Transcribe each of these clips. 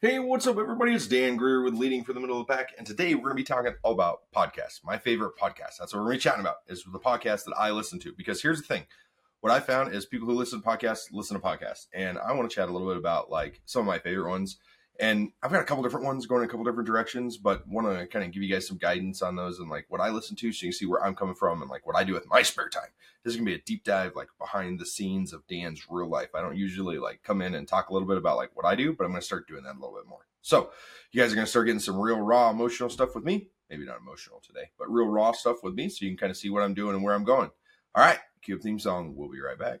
Hey, what's up, everybody? It's Dan Greer with Leading for the Middle of the Pack, and today we're going to be talking all about podcasts. My favorite podcast. That's what we're going to be chatting about. Is the podcast that I listen to. Because here's the thing: what I found is people who listen to podcasts listen to podcasts, and I want to chat a little bit about like some of my favorite ones and I've got a couple different ones going in a couple different directions, but want to kind of give you guys some guidance on those and like what I listen to so you can see where I'm coming from and like what I do with my spare time. This is gonna be a deep dive like behind the scenes of Dan's real life. I don't usually like come in and talk a little bit about like what I do, but I'm gonna start doing that a little bit more. So you guys are gonna start getting some real raw emotional stuff with me. Maybe not emotional today, but real raw stuff with me so you can kind of see what I'm doing and where I'm going. All right, up theme song. We'll be right back.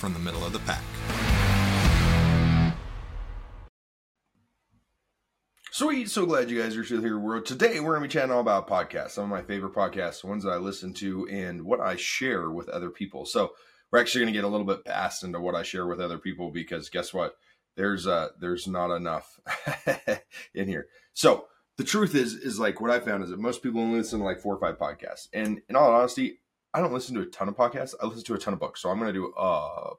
from the middle of the pack. Sweet, so glad you guys are still here. Today we're gonna be chatting all about podcasts, some of my favorite podcasts, ones that I listen to, and what I share with other people. So we're actually gonna get a little bit past into what I share with other people because guess what? There's uh there's not enough in here. So the truth is is like what I found is that most people only listen to like four or five podcasts. And in all honesty, I don't listen to a ton of podcasts. I listen to a ton of books. So I'm going to do a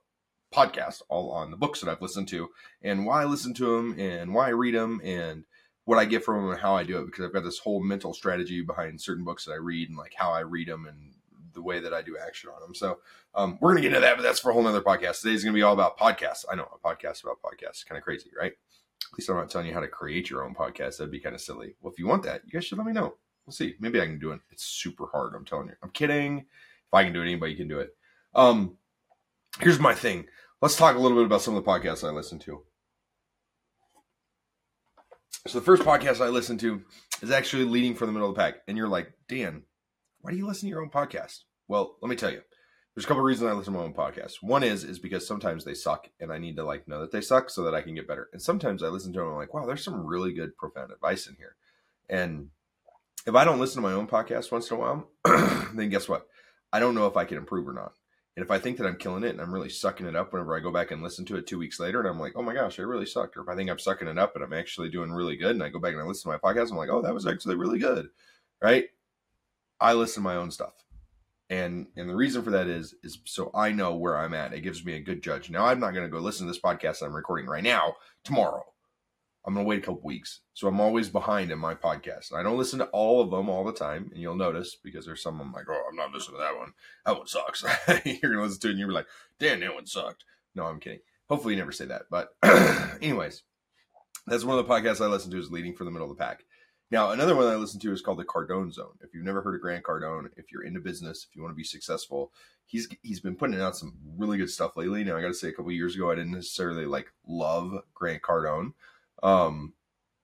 podcast all on the books that I've listened to and why I listen to them and why I read them and what I get from them and how I do it because I've got this whole mental strategy behind certain books that I read and like how I read them and the way that I do action on them. So um, we're going to get into that, but that's for a whole nother podcast. Today's going to be all about podcasts. I know a podcast about podcasts, kind of crazy, right? At least I'm not telling you how to create your own podcast. That'd be kind of silly. Well, if you want that, you guys should let me know. We'll see. Maybe I can do it. It's super hard. I'm telling you. I'm kidding. If I can do it, anybody can do it. Um, here's my thing. Let's talk a little bit about some of the podcasts I listen to. So the first podcast I listen to is actually leading from the middle of the pack, and you're like, Dan, why do you listen to your own podcast? Well, let me tell you. There's a couple reasons I listen to my own podcast. One is is because sometimes they suck, and I need to like know that they suck so that I can get better. And sometimes I listen to them, and I'm like, wow, there's some really good, profound advice in here. And if I don't listen to my own podcast once in a while, then guess what? I don't know if I can improve or not. And if I think that I'm killing it and I'm really sucking it up whenever I go back and listen to it two weeks later and I'm like, oh my gosh, I really sucked. Or if I think I'm sucking it up and I'm actually doing really good and I go back and I listen to my podcast, I'm like, oh, that was actually really good. Right? I listen to my own stuff. And and the reason for that is is so I know where I'm at. It gives me a good judge. Now I'm not going to go listen to this podcast I'm recording right now tomorrow. I'm going to wait a couple weeks. So I'm always behind in my podcast. I don't listen to all of them all the time. And you'll notice because there's some I'm like, oh, I'm not listening to that one. That one sucks. you're going to listen to it and you're like, damn, that one sucked. No, I'm kidding. Hopefully you never say that. But anyways, that's one of the podcasts I listen to is Leading for the Middle of the Pack. Now, another one I listen to is called the Cardone Zone. If you've never heard of Grant Cardone, if you're into business, if you want to be successful, he's he's been putting out some really good stuff lately. Now, I got to say, a couple years ago, I didn't necessarily like love Grant Cardone. Um,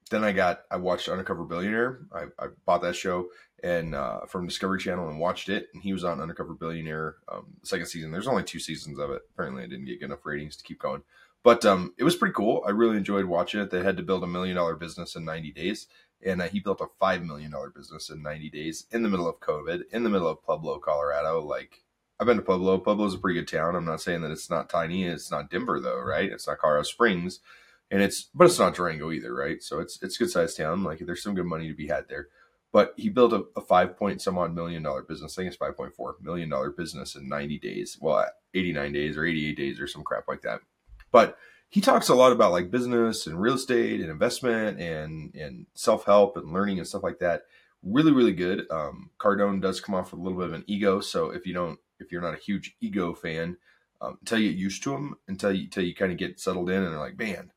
then I got I watched Undercover Billionaire. I, I bought that show and uh, from Discovery Channel and watched it. And he was on Undercover Billionaire um, second season. There's only two seasons of it. Apparently, I didn't get enough ratings to keep going. But um, it was pretty cool. I really enjoyed watching it. They had to build a million dollar business in 90 days, and uh, he built a five million dollar business in 90 days in the middle of COVID, in the middle of Pueblo, Colorado. Like I've been to Pueblo. Pueblo's a pretty good town. I'm not saying that it's not tiny. It's not Denver though, right? It's not Colorado Springs and it's but it's not Durango either, right? So it's it's good sized town. Like there's some good money to be had there. But he built a, a five point some odd million dollar business. I think it's five point four million dollar business in ninety days. Well, eighty nine days or eighty eight days or some crap like that. But he talks a lot about like business and real estate and investment and and self help and learning and stuff like that. Really, really good. Um, Cardone does come off with a little bit of an ego. So if you don't, if you're not a huge ego fan, um, until you get used to him, until you until you kind of get settled in and are like, man,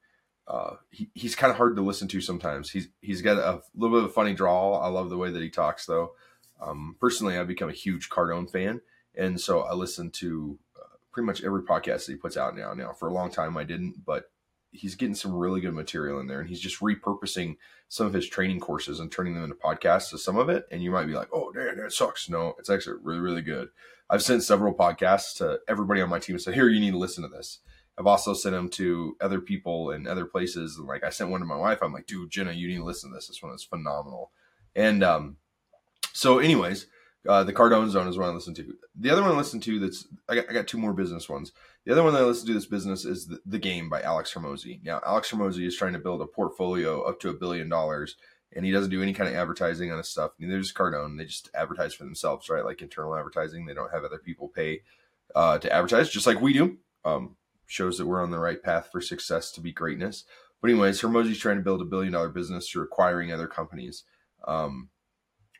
uh, he, he's kind of hard to listen to sometimes. He's he's got a little bit of a funny drawl. I love the way that he talks, though. Um, personally, I've become a huge Cardone fan, and so I listen to uh, pretty much every podcast that he puts out now. Now, for a long time, I didn't, but he's getting some really good material in there, and he's just repurposing some of his training courses and turning them into podcasts. So some of it, and you might be like, "Oh, damn, that sucks." No, it's actually really, really good. I've sent several podcasts to everybody on my team and said, "Here, you need to listen to this." I've also sent them to other people in other places. And like I sent one to my wife. I'm like, dude, Jenna, you need to listen to this. This one is phenomenal. And um, so, anyways, uh, the Cardone Zone is one I listen to. The other one I listen to that's I got, I got two more business ones. The other one that I listen to this business is the, the Game by Alex Hormozi. Now, Alex Hormozi is trying to build a portfolio up to a billion dollars, and he doesn't do any kind of advertising on his stuff. Neither does Cardone. They just advertise for themselves, right? Like internal advertising. They don't have other people pay uh, to advertise, just like we do. Um, shows that we're on the right path for success to be greatness. But anyways, Hormozi's trying to build a billion dollar business through acquiring other companies. Um,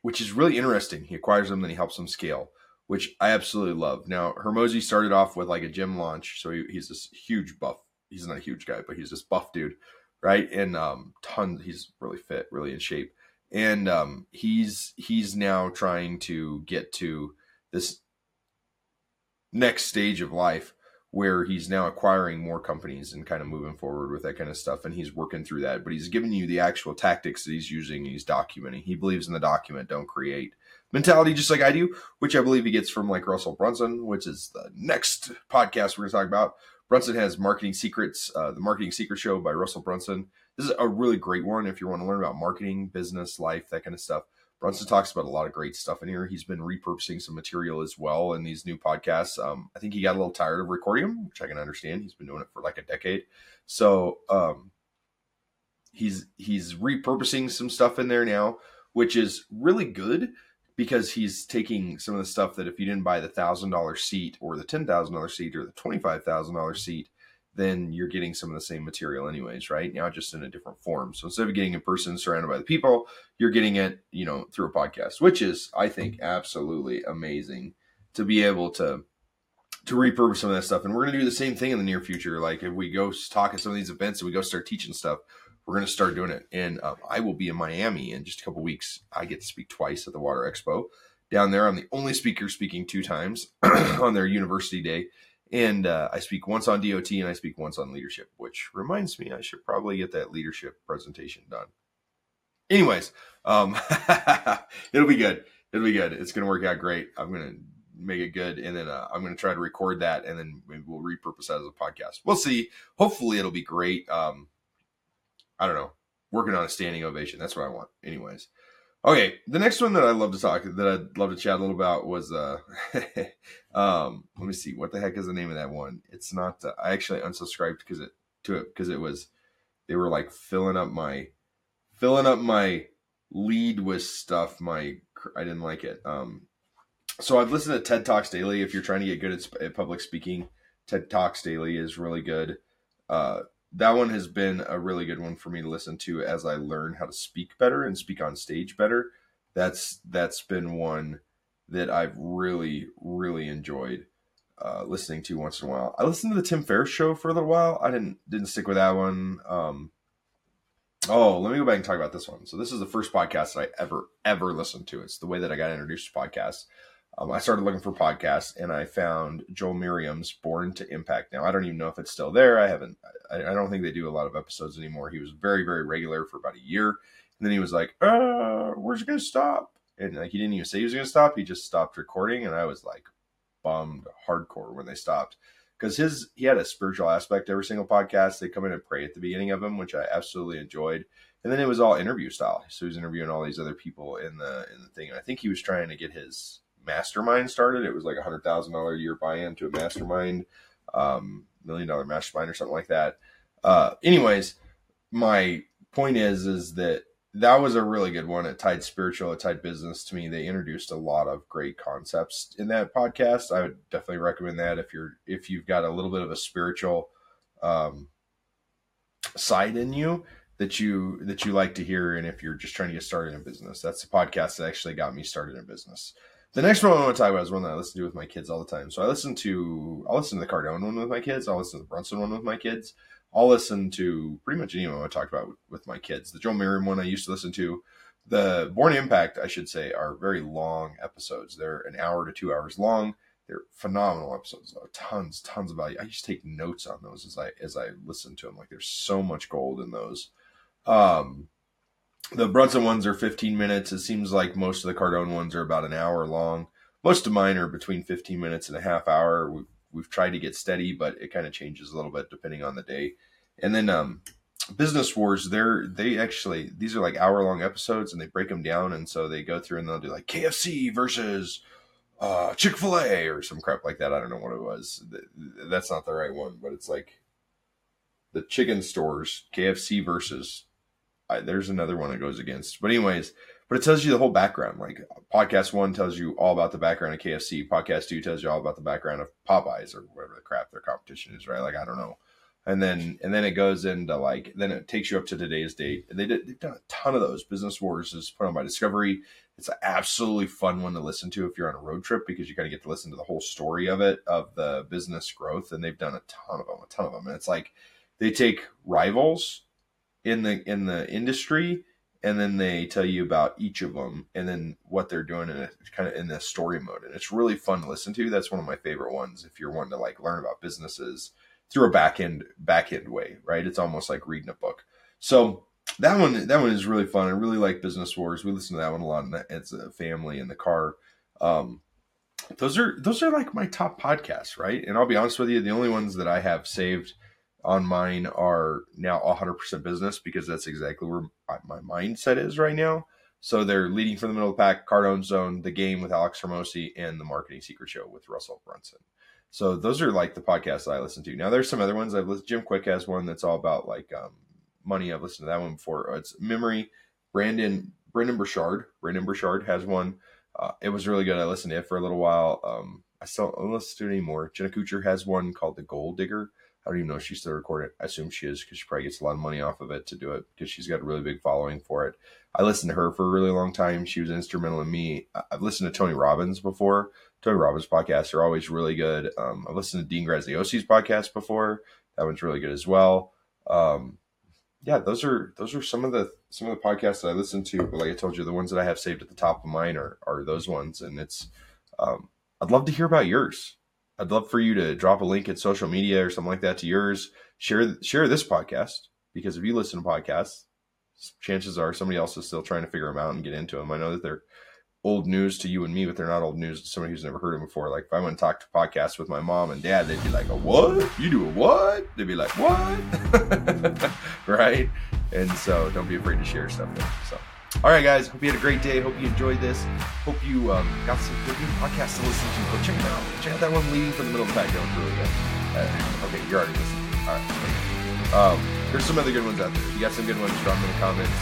which is really interesting. He acquires them, then he helps them scale, which I absolutely love. Now, Hormozi started off with like a gym launch, so he, he's this huge buff. He's not a huge guy, but he's this buff dude, right? And um, tons. He's really fit, really in shape, and um, he's he's now trying to get to this next stage of life where he's now acquiring more companies and kind of moving forward with that kind of stuff and he's working through that. But he's giving you the actual tactics that he's using and he's documenting. He believes in the document don't create mentality just like i do which i believe he gets from like russell brunson which is the next podcast we're going to talk about. Brunson has marketing secrets uh, the marketing secret show by russell brunson. This is a really great one if you want to learn about marketing business life that kind of stuff Brunson talks about a lot of great stuff in here. He's been repurposing some material as well in these new podcasts. Um, I think he got a little tired of recording them, which I can understand. He's been doing it for like a decade, so um, he's he's repurposing some stuff in there now, which is really good because he's taking some of the stuff that if you didn't buy the thousand dollar seat or the ten thousand dollar seat or the twenty five thousand dollar seat, then you're getting some of the same material anyways, right? Now just in a different form. So instead of getting in person surrounded by the people, you're getting it, you know, through a podcast, which is I think absolutely amazing to be able to to repurpose some of that stuff. And we're gonna do the same thing in the near future. Like if we go talk at some of these events and we go start teaching stuff, we're gonna start doing it. And uh, I will be in Miami in just a couple weeks. I get to speak twice at the Water Expo down there. I'm the only speaker speaking two times on their university day and uh, I speak once on DOT and I speak once on leadership, which reminds me I should probably get that leadership presentation done. Anyways, um, it'll be good. It'll be good. It's going to work out great. I'm going to make it good, and then uh, I'm going to try to record that, and then we'll repurpose that as a podcast. We'll see. Hopefully, it'll be great. Um, I don't know. Working on a standing ovation. That's what I want. Anyways. Okay, the next one that I'd love to talk that I'd love to chat a little about was uh um let me see what the heck is the name of that one. It's not uh, I actually unsubscribed because it to it because it was they were like filling up my filling up my lead with stuff my I didn't like it. Um so I've listened to TED Talks daily if you're trying to get good at, at public speaking. TED Talks daily is really good. Uh that one has been a really good one for me to listen to as I learn how to speak better and speak on stage better. That's that's been one that I've really really enjoyed uh, listening to once in a while. I listened to the Tim Ferriss show for a little while. I didn't didn't stick with that one. Um, oh, let me go back and talk about this one. So this is the first podcast that I ever ever listened to. It's the way that I got introduced to podcasts um, I started looking for podcasts and I found Joel Marion's Born to Impact. Now I don't even know if it's still there. I haven't. I, I, don't think they do a lot of episodes anymore. He was very very regular for about a year, and then he was like, "Uh, where's it gonna stop?" And like he didn't even say he was gonna stop. He just stopped recording, and I was like bummed hardcore when they stopped because his he had a spiritual aspect to every single podcast. They come in and pray at the beginning of them, which I absolutely enjoyed. And then it was all interview style. So he was interviewing all these other people in the in the thing. And I think he was trying to get his mastermind started. It was like a hundred thousand dollar a year buy in to a mastermind, um, million dollar mastermind or something like that. Uh, anyways, my point is is that that was a really good one. It tied spiritual, it tied business to me. They introduced a lot of great concepts in that podcast. I would definitely recommend that if you're if you've got a little bit of a spiritual um, side in you that you that you like to hear, and if you're just trying to get started in business, that's the podcast that actually got me started in business. The next one I want to talk about is one that I listen to with my kids all the time. So I listen to I'll listen to the Cardone one with my kids. I'll listen to the Brunson one with my kids. I'll listen to pretty much anyone I talk about with, my kids. The Joe Marion one I used to listen to. The Born Impact, I should say, are very long episodes. They're an hour to two hours long. They're phenomenal episodes. Though. Tons, tons of value. I to take notes on those as I as I listen to them. Like there's so much gold in those. Um, the Brunson ones are 15 minutes. It seems like most of the Cardone ones are about an hour long. Most of mine are between 15 minutes and a half hour. We we've tried to get steady, but it kind of changes a little bit depending on the day. And then um, Business Wars, they're they actually these are like hour long episodes, and they break them down, and so they go through and they'll do like KFC versus uh, Chick Fil A or some crap like that. I don't know what it was. That's not the right one, but it's like the chicken stores, KFC versus. I, there's another one that goes against, but anyways, but it tells you the whole background. Like podcast one tells you all about the background of KFC. Podcast two tells you all about the background of Popeyes or whatever the crap their competition is, right? Like I don't know. And then and then it goes into like then it takes you up to today's date. And they did, they've done a ton of those. Business Wars is put on by Discovery. It's an absolutely fun one to listen to if you're on a road trip because you kind of get to listen to the whole story of it of the business growth. And they've done a ton of them, a ton of them. And it's like they take rivals in the in the industry and then they tell you about each of them and then what they're doing in a kind of in the story mode. And it's really fun to listen to. That's one of my favorite ones if you're wanting to like learn about businesses through a back end back end way right? It's almost like reading a book. So that one that one is really fun. I really like business wars. We listen to that one a lot and it's a family in the car. Um, those are those are like my top podcasts right? And i'll be honest with you the only ones that i have saved on mine are now 100% business because that's exactly where my mindset is right now. So they're leading from the middle of the pack, Cardone Zone, the game with Alex Hormozi, and the Marketing Secret Show with Russell Brunson. So those are like the podcasts I listen to. Now there's some other ones I've listened. Jim Kwik has one that's all about like um, money. I've listened to that one before. Uh, it's memory. Brandon Brendon Burchard. Brendon Burchard has one. Uh, it was really good. I listened to it for a little while. Um, I still don't listen to it anymore. Jenna Kutcher has one called The Goal Digger. I don't even know if she's still recording. I assume she is because she probably gets a lot of money off of it to do it because she's got a really big following for it. I listened to her for a really long time. She was instrumental in me. I've listened to Tony Robbins before. Tony Robbins podcasts are always really good. Um, I've listened to Dean Graziosi's podcast before. That one's really good as well. Um, yeah, those are those are some of the some of the podcasts that I listen to. But like I told you, the ones that I have saved at the top of mine are are those ones, and it's. Um, I'd love to hear about yours. I'd love for you to drop a link in social media or something like that to yours. Share share this podcast because if you listen to podcasts, chances are somebody else is still trying to figure them out and get into them. I know that they're old news to you and me, but they're not old news to somebody who's never heard them before. Like if I went and talked to podcasts with my mom and dad, they'd be like, "A what? You do a what?" They'd be like, "What?" right? And so don't be afraid to share stuff there. So. All right, guys. Hope you had a great day. Hope you enjoyed this. Hope you um, got some good podcasts to listen to. Go check them out. Check out that one leading from the middle of the pack. That one's really good. Uh, okay, you're already listening. All right. Um, there's some other good ones out there. If you got some good ones, drop them in the comments.